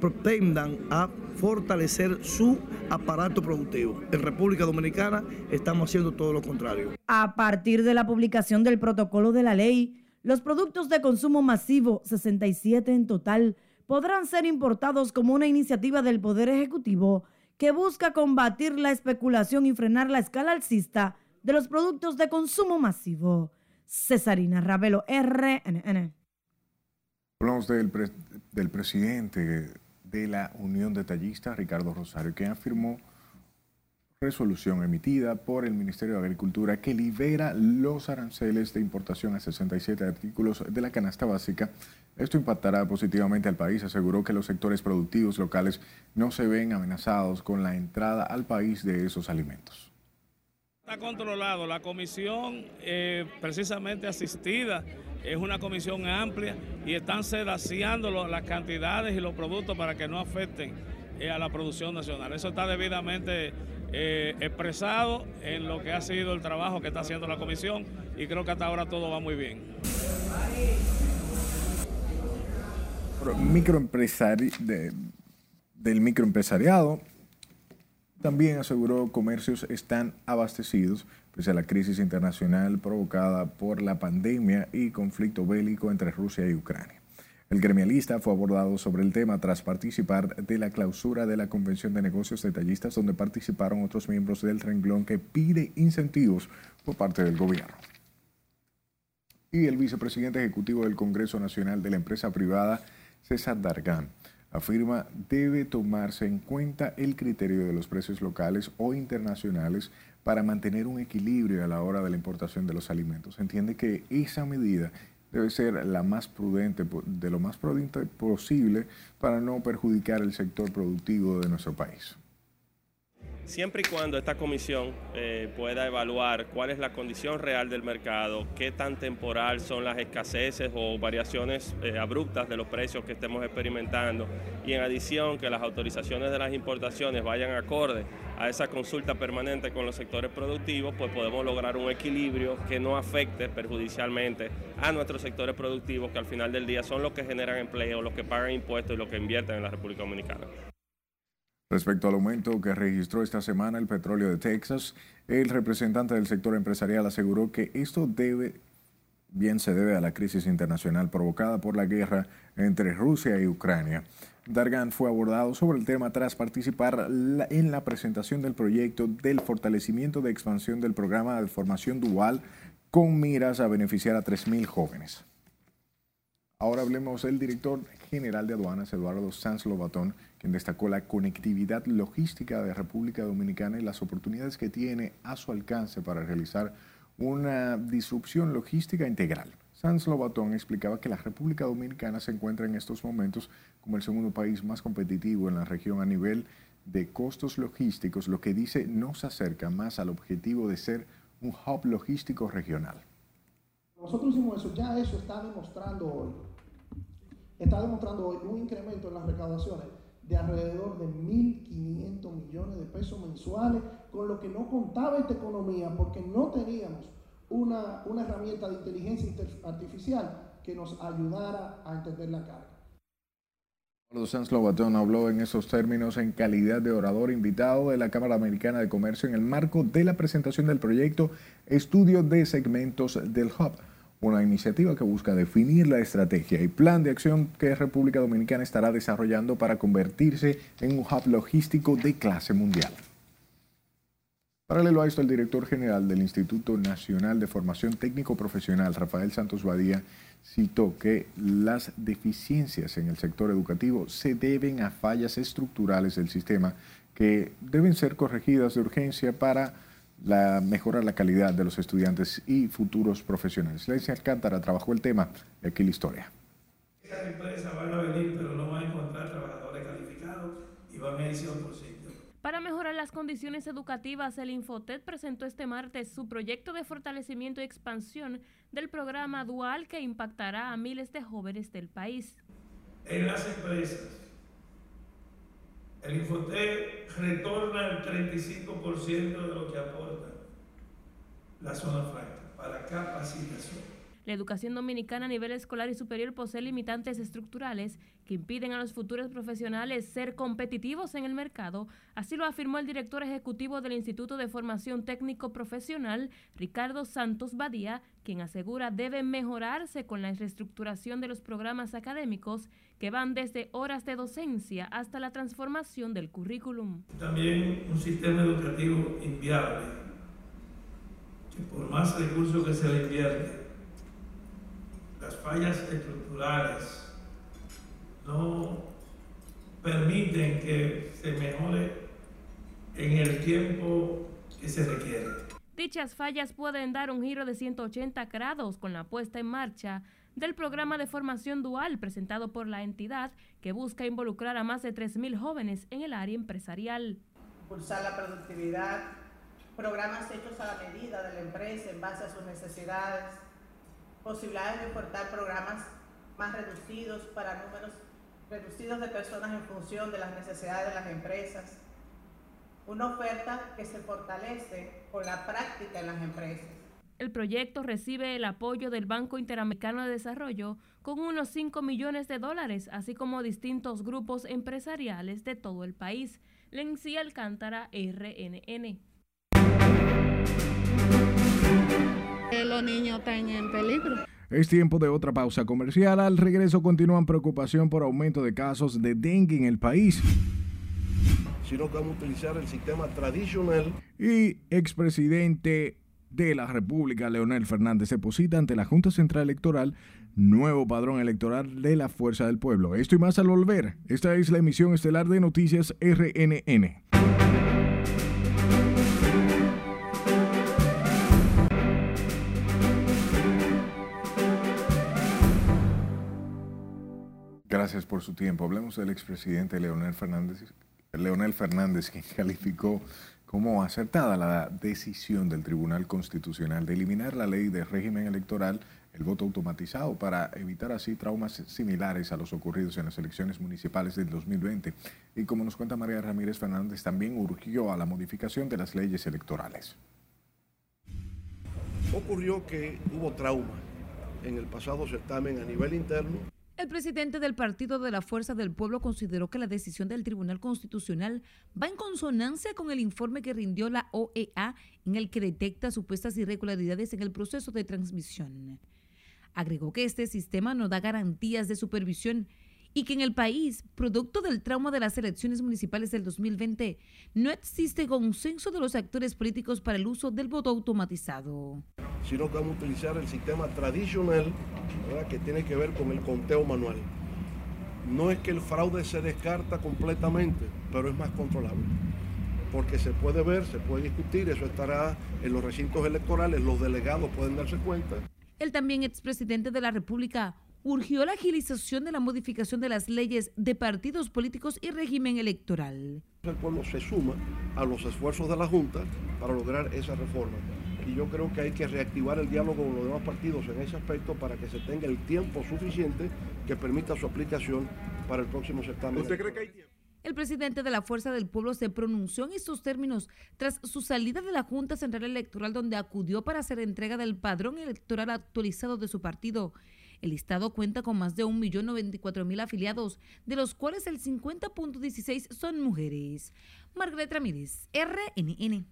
pretendan a fortalecer su aparato productivo. En República Dominicana estamos haciendo todo lo contrario. A partir de la publicación del protocolo de la ley, los productos de consumo masivo, 67 en total, podrán ser importados como una iniciativa del Poder Ejecutivo que busca combatir la especulación y frenar la escala alcista de los productos de consumo masivo. Cesarina Ravelo, RNN. Hablamos del, del presidente de la Unión de Tallistas, Ricardo Rosario, que afirmó resolución emitida por el Ministerio de Agricultura que libera los aranceles de importación a 67 artículos de la canasta básica. Esto impactará positivamente al país. Aseguró que los sectores productivos locales no se ven amenazados con la entrada al país de esos alimentos. Controlado. La comisión, eh, precisamente asistida, es una comisión amplia y están sedaciando las cantidades y los productos para que no afecten eh, a la producción nacional. Eso está debidamente eh, expresado en lo que ha sido el trabajo que está haciendo la comisión y creo que hasta ahora todo va muy bien. Microempresari del microempresariado también aseguró comercios están abastecidos pese a la crisis internacional provocada por la pandemia y conflicto bélico entre Rusia y Ucrania. El gremialista fue abordado sobre el tema tras participar de la clausura de la Convención de Negocios Detallistas donde participaron otros miembros del renglón que pide incentivos por parte del gobierno. Y el vicepresidente ejecutivo del Congreso Nacional de la Empresa Privada, César Dargán, afirma debe tomarse en cuenta el criterio de los precios locales o internacionales para mantener un equilibrio a la hora de la importación de los alimentos. Entiende que esa medida debe ser la más prudente, de lo más prudente posible para no perjudicar el sector productivo de nuestro país siempre y cuando esta comisión eh, pueda evaluar cuál es la condición real del mercado, qué tan temporal son las escaseces o variaciones eh, abruptas de los precios que estemos experimentando y en adición que las autorizaciones de las importaciones vayan acorde a esa consulta permanente con los sectores productivos, pues podemos lograr un equilibrio que no afecte perjudicialmente a nuestros sectores productivos que al final del día son los que generan empleo, los que pagan impuestos y los que invierten en la República Dominicana. Respecto al aumento que registró esta semana el petróleo de Texas, el representante del sector empresarial aseguró que esto debe, bien se debe a la crisis internacional provocada por la guerra entre Rusia y Ucrania. Dargan fue abordado sobre el tema tras participar en la presentación del proyecto del fortalecimiento de expansión del programa de formación dual con miras a beneficiar a 3.000 jóvenes. Ahora hablemos del director general de aduanas, Eduardo Sanz Lobatón, quien destacó la conectividad logística de República Dominicana y las oportunidades que tiene a su alcance para realizar una disrupción logística integral. Sanz Lobatón explicaba que la República Dominicana se encuentra en estos momentos como el segundo país más competitivo en la región a nivel de costos logísticos, lo que dice nos acerca más al objetivo de ser un hub logístico regional. Nosotros hicimos eso, ya eso está demostrando hoy, está demostrando hoy un incremento en las recaudaciones de alrededor de 1.500 millones de pesos mensuales, con lo que no contaba esta economía porque no teníamos una, una herramienta de inteligencia artificial que nos ayudara a entender la carga. Pablo Sanz Lobatón habló en esos términos en calidad de orador invitado de la Cámara Americana de Comercio en el marco de la presentación del proyecto Estudio de Segmentos del Hub, una iniciativa que busca definir la estrategia y plan de acción que República Dominicana estará desarrollando para convertirse en un hub logístico de clase mundial. Paralelo a esto, el director general del Instituto Nacional de Formación Técnico Profesional, Rafael Santos Badía, citó que las deficiencias en el sector educativo se deben a fallas estructurales del sistema que deben ser corregidas de urgencia para la, mejorar la calidad de los estudiantes y futuros profesionales. Lencia Alcántara trabajó el tema y aquí la historia. Estas empresas van a venir, pero no van a encontrar trabajadores calificados y van a irse a otro sitio. Para mejorar las condiciones educativas, el Infotet presentó este martes su proyecto de fortalecimiento y expansión del programa dual que impactará a miles de jóvenes del país. En las empresas, el Infotet retorna el 35% de lo que aporta la zona franca para capacitación. La educación dominicana a nivel escolar y superior posee limitantes estructurales que impiden a los futuros profesionales ser competitivos en el mercado, así lo afirmó el director ejecutivo del Instituto de Formación Técnico Profesional, Ricardo Santos Badía, quien asegura debe mejorarse con la reestructuración de los programas académicos que van desde horas de docencia hasta la transformación del currículum. También un sistema educativo inviable, que por más recursos que se le invierte, las fallas estructurales no permiten que se mejore en el tiempo que se requiere. Dichas fallas pueden dar un giro de 180 grados con la puesta en marcha del programa de formación dual presentado por la entidad que busca involucrar a más de 3.000 jóvenes en el área empresarial. Impulsar la productividad, programas hechos a la medida de la empresa en base a sus necesidades, posibilidades de ofertar programas más reducidos para números reducidos de personas en función de las necesidades de las empresas. Una oferta que se fortalece con la práctica en las empresas. El proyecto recibe el apoyo del Banco Interamericano de Desarrollo con unos 5 millones de dólares, así como distintos grupos empresariales de todo el país. Lency Alcántara, RNN. Los niños están en peligro. Es tiempo de otra pausa comercial. Al regreso continúan preocupación por aumento de casos de dengue en el país. Sino que vamos a utilizar el sistema tradicional. Y expresidente de la República, Leonel Fernández, deposita ante la Junta Central Electoral nuevo padrón electoral de la Fuerza del Pueblo. Esto y más al volver. Esta es la emisión estelar de Noticias RNN. Gracias por su tiempo. Hablemos del expresidente Leonel Fernández, Leonel Fernández, quien calificó como acertada la decisión del Tribunal Constitucional de eliminar la ley de régimen electoral, el voto automatizado, para evitar así traumas similares a los ocurridos en las elecciones municipales del 2020. Y como nos cuenta María Ramírez Fernández, también urgió a la modificación de las leyes electorales. Ocurrió que hubo trauma en el pasado certamen a nivel interno el presidente del Partido de la Fuerza del Pueblo consideró que la decisión del Tribunal Constitucional va en consonancia con el informe que rindió la OEA en el que detecta supuestas irregularidades en el proceso de transmisión. Agregó que este sistema no da garantías de supervisión y que en el país, producto del trauma de las elecciones municipales del 2020, no existe consenso de los actores políticos para el uso del voto automatizado. Sino que vamos a utilizar el sistema tradicional que tiene que ver con el conteo manual. No es que el fraude se descarta completamente, pero es más controlable. Porque se puede ver, se puede discutir, eso estará en los recintos electorales, los delegados pueden darse cuenta El también expresidente de la República urgió la agilización de la modificación de las leyes de partidos políticos y régimen electoral. El pueblo se suma a los esfuerzos de la Junta para lograr esa reforma. Y yo creo que hay que reactivar el diálogo con los demás partidos en ese aspecto para que se tenga el tiempo suficiente que permita su aplicación para el próximo certamen. ¿Usted cree que hay tiempo? El presidente de la Fuerza del Pueblo se pronunció en estos términos tras su salida de la Junta Central Electoral donde acudió para hacer entrega del padrón electoral actualizado de su partido. El Estado cuenta con más de 1.094.000 afiliados, de los cuales el 50.16 son mujeres. Margaret Ramírez, RNN.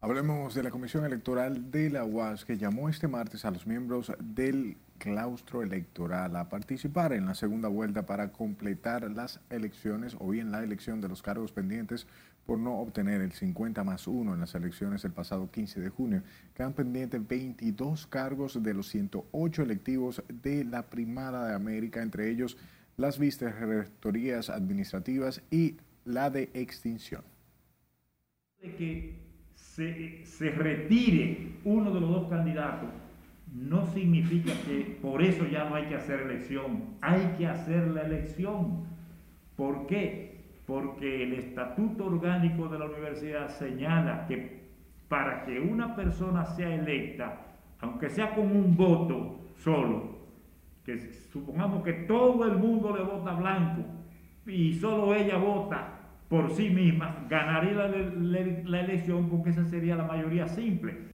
Hablemos de la Comisión Electoral de la UAS que llamó este martes a los miembros del claustro electoral a participar en la segunda vuelta para completar las elecciones o bien la elección de los cargos pendientes por no obtener el 50 más 1 en las elecciones del pasado 15 de junio. Quedan pendientes 22 cargos de los 108 electivos de la Primada de América, entre ellos las vicerrectorías administrativas y la de extinción. De que se, se retire uno de los dos candidatos no significa que por eso ya no hay que hacer elección. Hay que hacer la elección. ¿Por qué? Porque el estatuto orgánico de la universidad señala que para que una persona sea electa, aunque sea con un voto solo, que supongamos que todo el mundo le vota blanco y solo ella vota por sí misma, ganaría la, la elección porque esa sería la mayoría simple.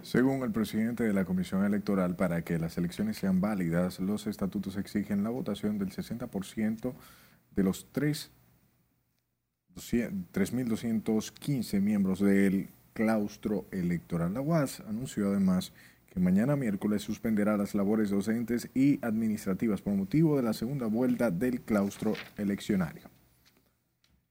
Según el presidente de la Comisión Electoral, para que las elecciones sean válidas, los estatutos exigen la votación del 60% de los 3.215 miembros del claustro electoral. La UAS anunció además que mañana miércoles suspenderá las labores docentes y administrativas por motivo de la segunda vuelta del claustro eleccionario.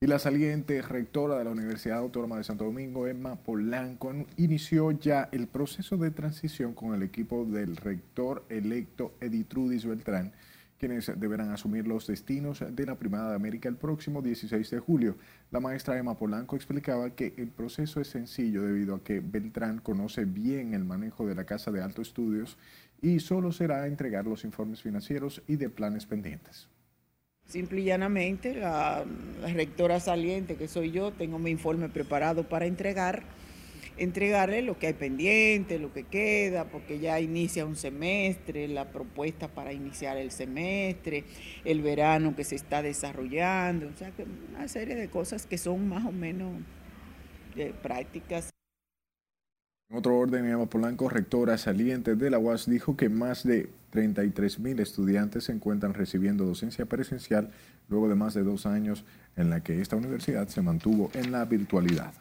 Y la saliente rectora de la Universidad Autónoma de Santo Domingo, Emma Polanco, inició ya el proceso de transición con el equipo del rector electo Editrudis Beltrán, quienes deberán asumir los destinos de la Primada de América el próximo 16 de julio. La maestra Emma Polanco explicaba que el proceso es sencillo debido a que Beltrán conoce bien el manejo de la Casa de Alto Estudios y solo será entregar los informes financieros y de planes pendientes. Simple y llanamente, la, rectora saliente que soy yo, tengo mi informe preparado para entregar, entregarle lo que hay pendiente, lo que queda, porque ya inicia un semestre, la propuesta para iniciar el semestre, el verano que se está desarrollando, o sea, una serie de cosas que son más o menos de prácticas. En otro orden, Eva Polanco, rectora saliente de la UAS, dijo que más de 33 mil estudiantes se encuentran recibiendo docencia presencial luego de más de dos años en la que esta universidad se mantuvo en la virtualidad.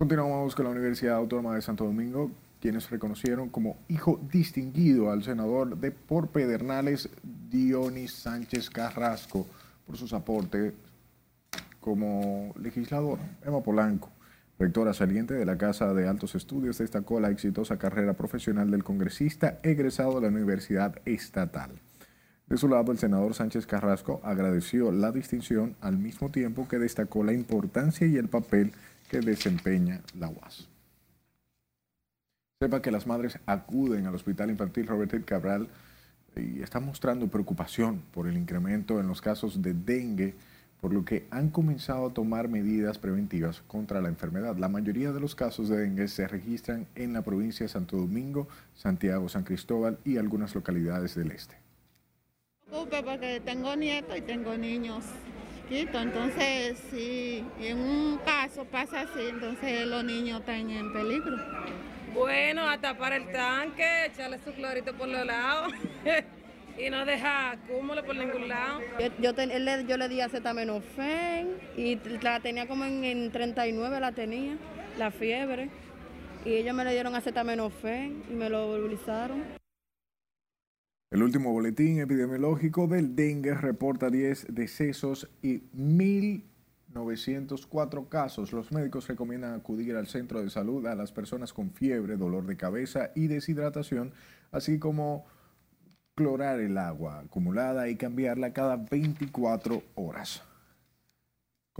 Continuamos con la Universidad Autónoma de Santo Domingo, quienes reconocieron como hijo distinguido al senador de por Pedernales, Dionis Sánchez Carrasco, por sus aportes como legislador. Emma Polanco rectora saliente de la Casa de Altos Estudios, destacó la exitosa carrera profesional del congresista egresado de la Universidad Estatal. De su lado, el senador Sánchez Carrasco agradeció la distinción al mismo tiempo que destacó la importancia y el papel que desempeña la UAS. Sepa que las madres acuden al Hospital Infantil Robert Cabral y están mostrando preocupación por el incremento en los casos de dengue por lo que han comenzado a tomar medidas preventivas contra la enfermedad. La mayoría de los casos de dengue se registran en la provincia de Santo Domingo, Santiago, San Cristóbal y algunas localidades del este. Porque tengo nietos y tengo niños chiquitos, entonces si en un caso pasa así, entonces los niños están en peligro. Bueno, a tapar el tanque, echarle su clorito por los lados. y no deja cúmulo por ningún lado. Yo, yo, yo le di acetaminofén y la tenía como en, 39 la tenía, la fiebre. Y ellos me le dieron acetaminofén y me lo volvizaron. El último boletín epidemiológico del dengue reporta 10 decesos y 1.904 casos. Los médicos recomiendan acudir al centro de salud a las personas con fiebre, dolor de cabeza y deshidratación, así como clorar el agua acumulada y cambiarla cada 24 horas.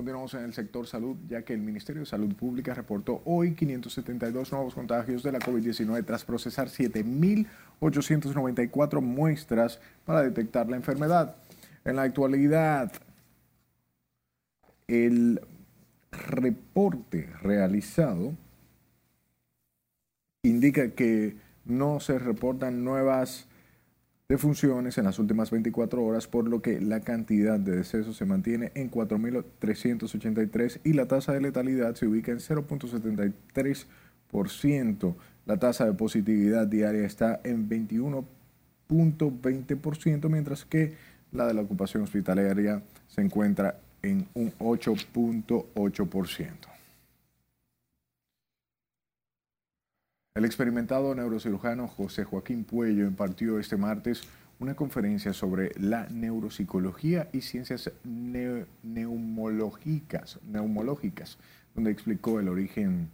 Continuamos en el sector salud, ya que el Ministerio de Salud Pública reportó hoy 572 nuevos contagios de la COVID-19 tras procesar 7.894 muestras para detectar la enfermedad. En la actualidad, el reporte realizado indica que no se reportan nuevas defunciones en las últimas 24 horas, por lo que la cantidad de decesos se mantiene en 4.383 y la tasa de letalidad se ubica en 0.73%. La tasa de positividad diaria está en 21.20%, mientras que la de la ocupación hospitalaria se encuentra en un 8.8%. El experimentado neurocirujano José Joaquín Puello impartió este martes una conferencia sobre la neuropsicología y ciencias neumológicas, neumológicas, donde explicó el origen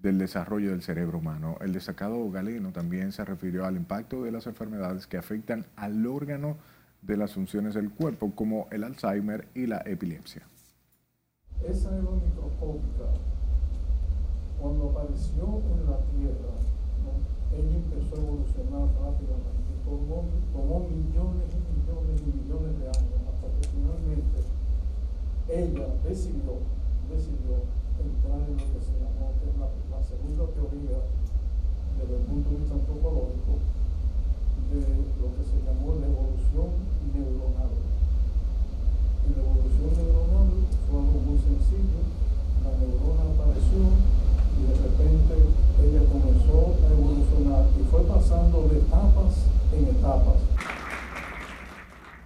del desarrollo del cerebro humano. El destacado galeno también se refirió al impacto de las enfermedades que afectan al órgano de las funciones del cuerpo, como el Alzheimer y la epilepsia. Esa cuando apareció en la Tierra, ella empezó a evolucionar rápidamente, tomó, tomó millones y millones y millones de años, hasta que finalmente ella decidió, decidió entrar en lo que se llamó, que es la, la segunda teoría desde el punto de vista antropológico, de lo que se llamó la evolución neuronal. Y la evolución neuronal fue algo muy sencillo, la neurona apareció y de repente ella comenzó a evolucionar y fue pasando de etapas en etapas.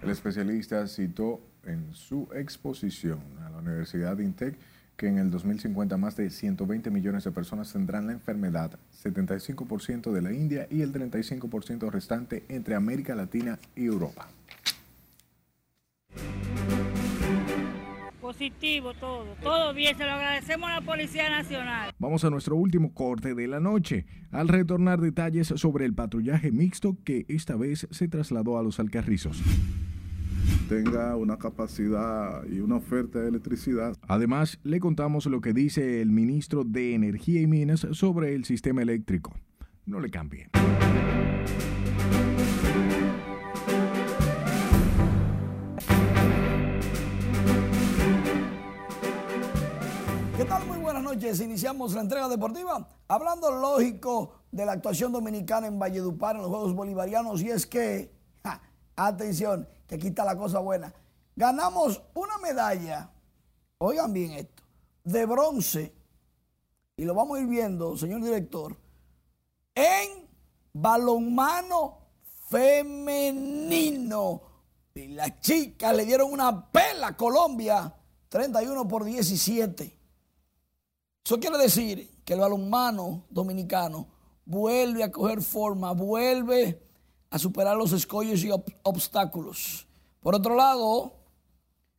El especialista citó en su exposición a la Universidad de INTEC que en el 2050 más de 120 millones de personas tendrán la enfermedad, 75% de la India y el 35% restante entre América Latina y Europa. Positivo todo, todo bien, se lo agradecemos a la Policía Nacional. Vamos a nuestro último corte de la noche, al retornar detalles sobre el patrullaje mixto que esta vez se trasladó a los Alcarrizos tenga una capacidad y una oferta de electricidad. Además, le contamos lo que dice el ministro de Energía y Minas sobre el sistema eléctrico. No le cambie. ¿Qué tal? Muy buenas noches. Iniciamos la entrega deportiva hablando lógico de la actuación dominicana en Valledupar en los Juegos Bolivarianos y es que, atención, que aquí está la cosa buena. Ganamos una medalla, oigan bien esto, de bronce, y lo vamos a ir viendo, señor director, en balonmano femenino. Y las chicas le dieron una pela a Colombia, 31 por 17. Eso quiere decir que el balonmano dominicano vuelve a coger forma, vuelve a superar los escollos y obstáculos. Por otro lado,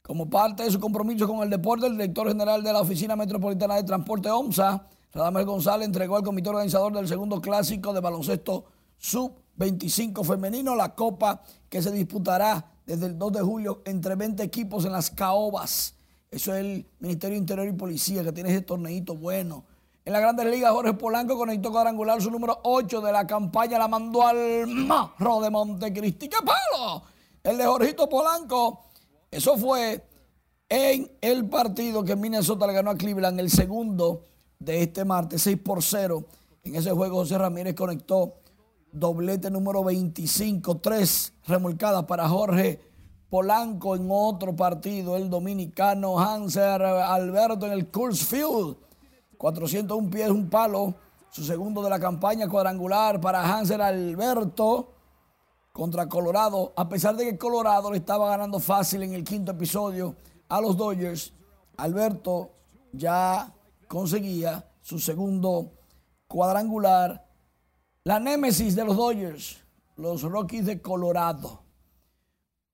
como parte de su compromiso con el deporte, el director general de la Oficina Metropolitana de Transporte OMSA, Radamel González, entregó al comité organizador del segundo clásico de baloncesto sub-25 femenino la copa que se disputará desde el 2 de julio entre 20 equipos en las Caobas. Eso es el Ministerio Interior y Policía que tiene ese torneito bueno en la Grandes Ligas, Jorge Polanco conectó cuadrangular su número 8 de la campaña, la mandó al Marro de Montecristi. ¡Qué palo! El de Jorgito Polanco. Eso fue en el partido que Minnesota le ganó a Cleveland, el segundo de este martes, 6 por 0. En ese juego José Ramírez conectó doblete número 25, 3 remolcadas para Jorge Polanco en otro partido, el dominicano Hanser Alberto en el Coors Field 401 pies, un palo. Su segundo de la campaña cuadrangular para Hansel Alberto contra Colorado. A pesar de que Colorado le estaba ganando fácil en el quinto episodio a los Dodgers, Alberto ya conseguía su segundo cuadrangular. La némesis de los Dodgers, los Rockies de Colorado.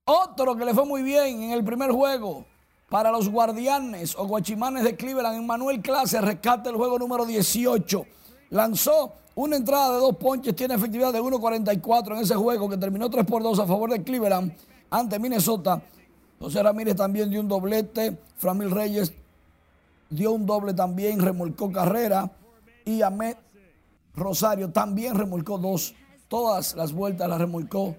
Otro que le fue muy bien en el primer juego, para los guardianes o guachimanes de Cleveland. Manuel Clase rescata el juego número 18. Lanzó una entrada de dos ponches, tiene efectividad de 1.44 en ese juego que terminó 3 por 2 a favor de Cleveland ante Minnesota. José Ramírez también dio un doblete. Framil Reyes dio un doble también, remolcó carrera. Y Ahmed Rosario también remolcó dos. Todas las vueltas las remolcó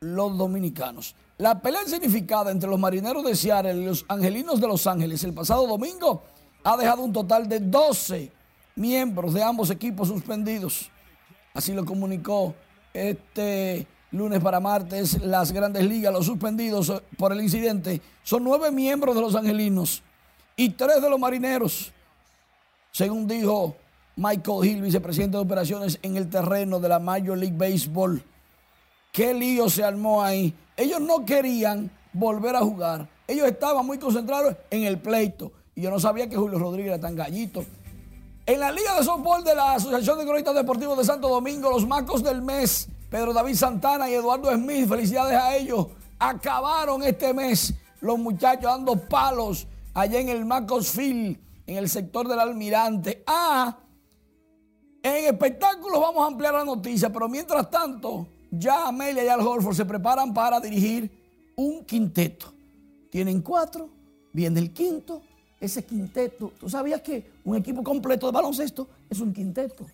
los dominicanos. La pelea significada entre los marineros de Seattle y los angelinos de Los Ángeles el pasado domingo ha dejado un total de 12 miembros de ambos equipos suspendidos. Así lo comunicó este lunes para martes las grandes ligas. Los suspendidos por el incidente son nueve miembros de los angelinos y tres de los marineros, según dijo Michael Hill, vicepresidente de operaciones en el terreno de la Major League Baseball. ¿Qué lío se armó ahí? Ellos no querían volver a jugar. Ellos estaban muy concentrados en el pleito. Y yo no sabía que Julio Rodríguez era tan gallito. En la Liga de Softball de la Asociación de Cronistas Deportivos de Santo Domingo, los macos del mes, Pedro David Santana y Eduardo Smith, felicidades a ellos, acabaron este mes los muchachos dando palos allá en el Macosfield, en el sector del Almirante. Ah, en espectáculos vamos a ampliar la noticia, pero mientras tanto, ya Amelia y Al Horford se preparan para dirigir un quinteto. Tienen cuatro, viene el quinto, ese quinteto. ¿Tú sabías que un equipo completo de baloncesto es un quinteto?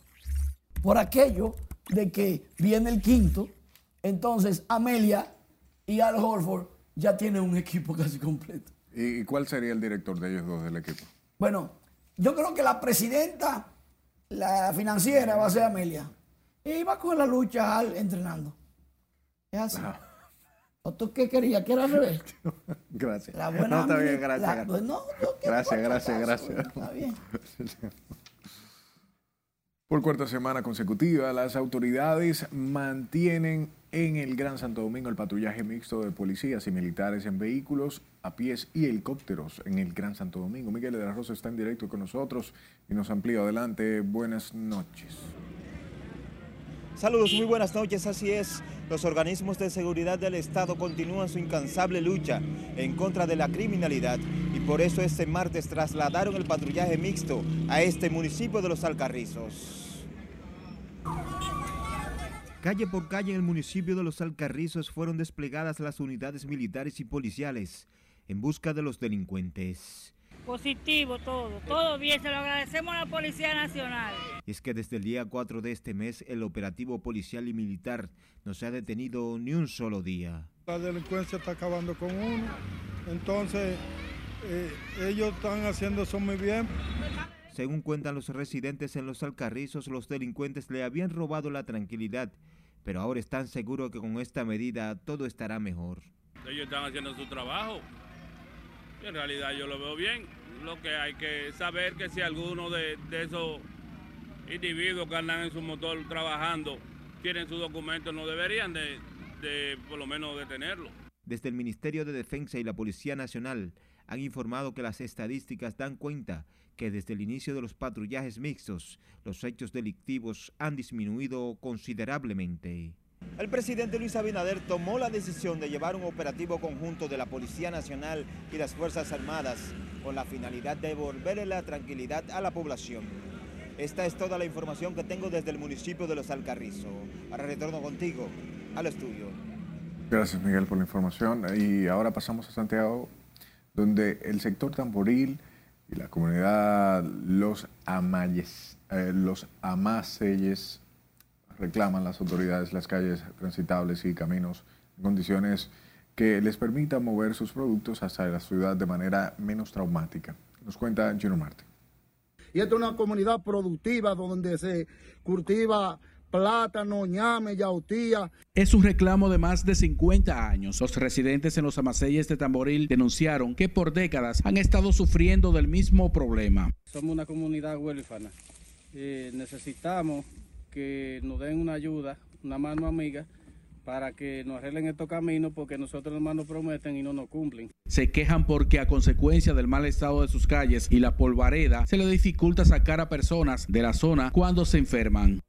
Por aquello de que viene el quinto, entonces Amelia y Al Horford ya tienen un equipo casi completo. ¿Y cuál sería el director de ellos dos del equipo? Bueno, yo creo que la presidenta, la financiera va a ser Amelia. Y va con la lucha al entrenando. Es así. ¿O tú qué querías? ¿Que era al revés? Gracias. La buena no, está bien, gracias. la- pues no, gracias, gracias, gracias. Está bien. Por cuarta semana consecutiva, las autoridades mantienen en el Gran Santo Domingo el patrullaje mixto de policías y militares en vehículos, a pies y helicópteros en el Gran Santo Domingo. Miguel de la Rosa está en directo con nosotros y nos amplía adelante. Buenas noches. Saludos, muy buenas noches, así es. Los organismos de seguridad del Estado continúan su incansable lucha en contra de la criminalidad y por eso este martes trasladaron el patrullaje mixto a este municipio de Los Alcarrizos. Calle por calle en el municipio de Los Alcarrizos fueron desplegadas las unidades militares y policiales en busca de los delincuentes. Positivo todo, todo bien, se lo agradecemos a la Policía Nacional. Y es que desde el día 4 de este mes el operativo policial y militar no se ha detenido ni un solo día. La delincuencia está acabando con uno, entonces eh, ellos están haciendo eso muy bien. Según cuentan los residentes en los Alcarrizos, los delincuentes le habían robado la tranquilidad, pero ahora están seguros que con esta medida todo estará mejor. Ellos están haciendo su trabajo. En realidad yo lo veo bien. Lo que hay que saber que si alguno de, esos individuos que andan en su motor trabajando tienen sus documentos, no deberían de, de por lo menos detenerlo. Desde el Ministerio de Defensa y la Policía Nacional han informado que las estadísticas dan cuenta que desde el inicio de los patrullajes mixtos, los hechos delictivos han disminuido considerablemente. El presidente Luis Abinader tomó la decisión de llevar un operativo conjunto de la Policía Nacional y las Fuerzas Armadas con la finalidad de devolverle la tranquilidad a la población. Esta es toda la información que tengo desde el municipio de Los Alcarrizos. Ahora retorno contigo al estudio. Gracias Miguel por la información. Y ahora pasamos a Santiago, donde el sector tamboril y la comunidad Los Amayes, eh, los Amaseyes reclaman las autoridades las calles transitables y caminos en condiciones que les permitan mover sus productos hacia la ciudad de manera menos traumática. Nos cuenta Gino Martin. Y esta es una comunidad productiva donde se cultiva plátano, ñame, yautía. Es un reclamo de más de 50 años. Los residentes en los amaseyes de Tamboril denunciaron que por décadas han estado sufriendo del mismo problema. Somos una comunidad huérfana. Eh, necesitamos que nos den una ayuda, una mano amiga, para que nos arreglen estos caminos porque nosotros nomás nos prometen y no nos cumplen. Se quejan porque a consecuencia del mal estado de sus calles y la polvareda se les dificulta sacar a personas de la zona cuando se enferman.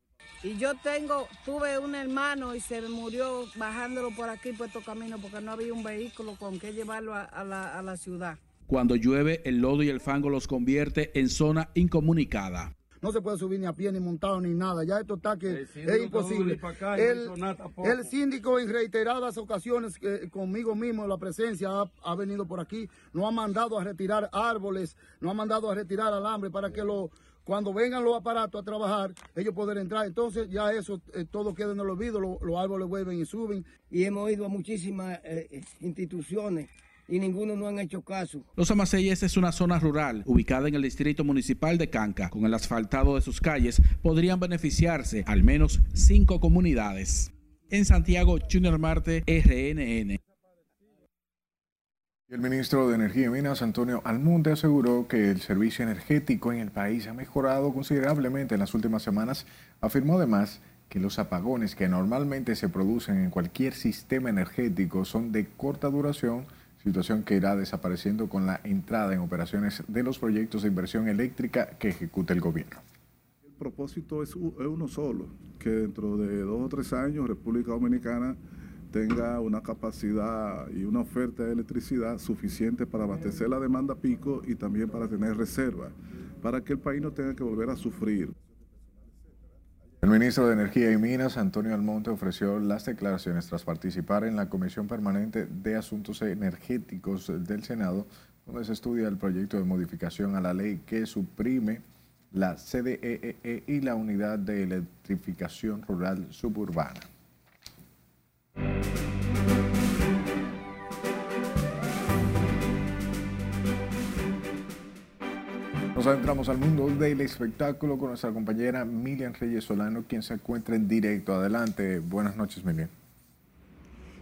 Y yo tengo, tuve un hermano y se murió bajándolo por aquí, por estos caminos, porque no había un vehículo con que llevarlo a, a la, a la ciudad. Cuando llueve, el lodo y el fango los convierte en zona incomunicada. No se puede subir ni a pie, ni montado, ni nada. Ya esto está que es imposible. El, el, síndico en reiteradas ocasiones eh, conmigo mismo, la presencia, ha, ha, venido por aquí, nos ha mandado a retirar árboles, nos ha mandado a retirar alambre para que lo, cuando vengan los aparatos a trabajar, ellos poder entrar. Entonces ya eso eh, todo queda en el olvido, lo, los árboles vuelven y suben. Y hemos ido a muchísimas eh, instituciones y ninguno no han hecho caso. Los Amaseyes es una zona rural ubicada en el distrito municipal de Canca. Con el asfaltado de sus calles podrían beneficiarse al menos cinco comunidades. En Santiago, Junior Marte, RNN. El ministro de Energía y Minas, Antonio Almunde, aseguró que el servicio energético en el país ha mejorado considerablemente en las últimas semanas. Afirmó además que los apagones que normalmente se producen en cualquier sistema energético son de corta duración, situación que irá desapareciendo con la entrada en operaciones de los proyectos de inversión eléctrica que ejecuta el gobierno. El propósito es uno solo, que dentro de dos o tres años República Dominicana tenga una capacidad y una oferta de electricidad suficiente para abastecer la demanda pico y también para tener reserva, para que el país no tenga que volver a sufrir. El ministro de Energía y Minas, Antonio Almonte, ofreció las declaraciones tras participar en la Comisión Permanente de Asuntos Energéticos del Senado, donde se estudia el proyecto de modificación a la ley que suprime la CDEE e y la Unidad de Electrificación Rural Suburbana. Nos adentramos al mundo del espectáculo con nuestra compañera Miriam Reyes Solano, quien se encuentra en directo. Adelante, buenas noches, Miriam.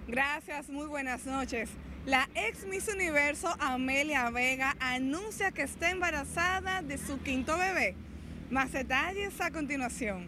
Gracias, muy buenas noches. La ex Miss Universo Amelia Vega anuncia que está embarazada de su quinto bebé. Más detalles a continuación.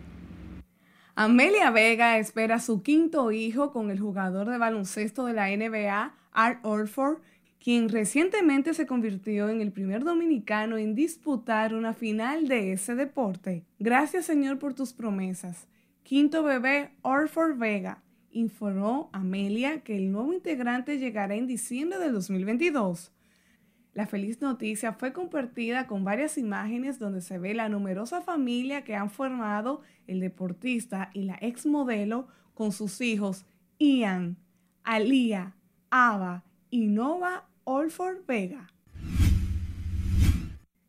Amelia Vega espera su quinto hijo con el jugador de baloncesto de la NBA, Art Orford, quien recientemente se convirtió en el primer dominicano en disputar una final de ese deporte. Gracias Señor por tus promesas. Quinto bebé, Orford Vega, informó Amelia que el nuevo integrante llegará en diciembre del 2022. La feliz noticia fue compartida con varias imágenes donde se ve la numerosa familia que han formado el deportista y la ex modelo con sus hijos Ian, Alía, Ava y Nova Olford Vega.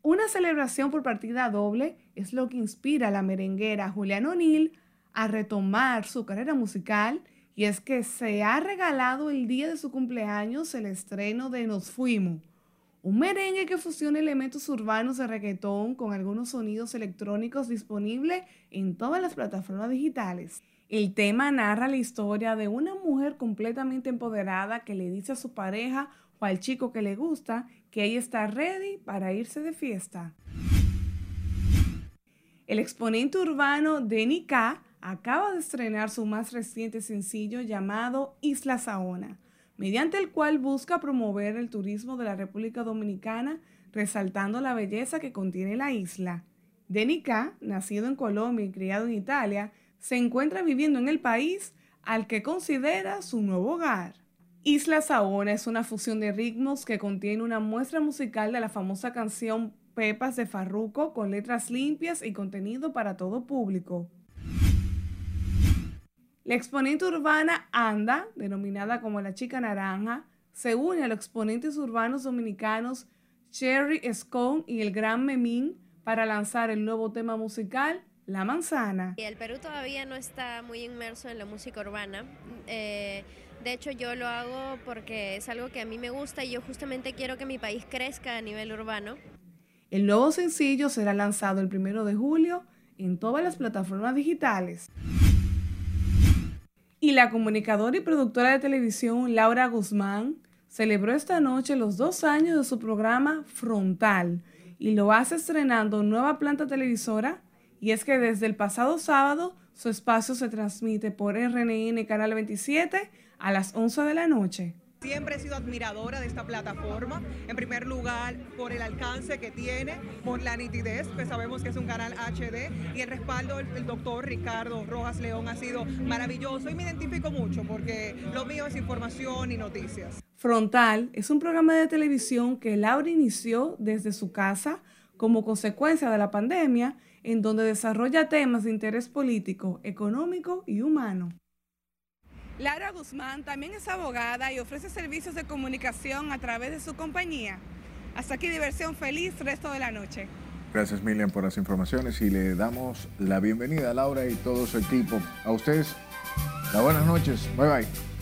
Una celebración por partida doble es lo que inspira a la merenguera Julián O'Neill a retomar su carrera musical y es que se ha regalado el día de su cumpleaños el estreno de Nos Fuimos un merengue que fusiona elementos urbanos de reggaetón con algunos sonidos electrónicos disponibles en todas las plataformas digitales. El tema narra la historia de una mujer completamente empoderada que le dice a su pareja o al chico que le gusta que ella está ready para irse de fiesta. El exponente urbano Denny K acaba de estrenar su más reciente sencillo llamado Isla Saona mediante el cual busca promover el turismo de la República Dominicana, resaltando la belleza que contiene la isla. Denica, nacido en Colombia y criado en Italia, se encuentra viviendo en el país al que considera su nuevo hogar. Isla Saona es una fusión de ritmos que contiene una muestra musical de la famosa canción Pepas de Farruco con letras limpias y contenido para todo público. La exponente urbana Anda, denominada como la chica naranja, se une a los exponentes urbanos dominicanos Cherry Scone y el Gran Memín para lanzar el nuevo tema musical La Manzana. El Perú todavía no está muy inmerso en la música urbana. Eh, de hecho, yo lo hago porque es algo que a mí me gusta y yo justamente quiero que mi país crezca a nivel urbano. El nuevo sencillo será lanzado el primero de julio en todas las plataformas digitales. Y la comunicadora y productora de televisión Laura Guzmán celebró esta noche los dos años de su programa Frontal y lo hace estrenando nueva planta televisora y es que desde el pasado sábado su espacio se transmite por RNN Canal 27 a las 11 de la noche. Siempre he sido admiradora de esta plataforma, en primer lugar por el alcance que tiene, por la nitidez, que sabemos que es un canal HD, y el respaldo del doctor Ricardo Rojas León ha sido maravilloso y me identifico mucho porque lo mío es información y noticias. Frontal es un programa de televisión que Laura inició desde su casa como consecuencia de la pandemia en donde desarrolla temas de interés político, económico y humano. Laura Guzmán también es abogada y ofrece servicios de comunicación a través de su compañía. Hasta aquí diversión feliz resto de la noche. Gracias Miriam por las informaciones y le damos la bienvenida a Laura y todo su equipo. A ustedes, las buenas noches. Bye bye.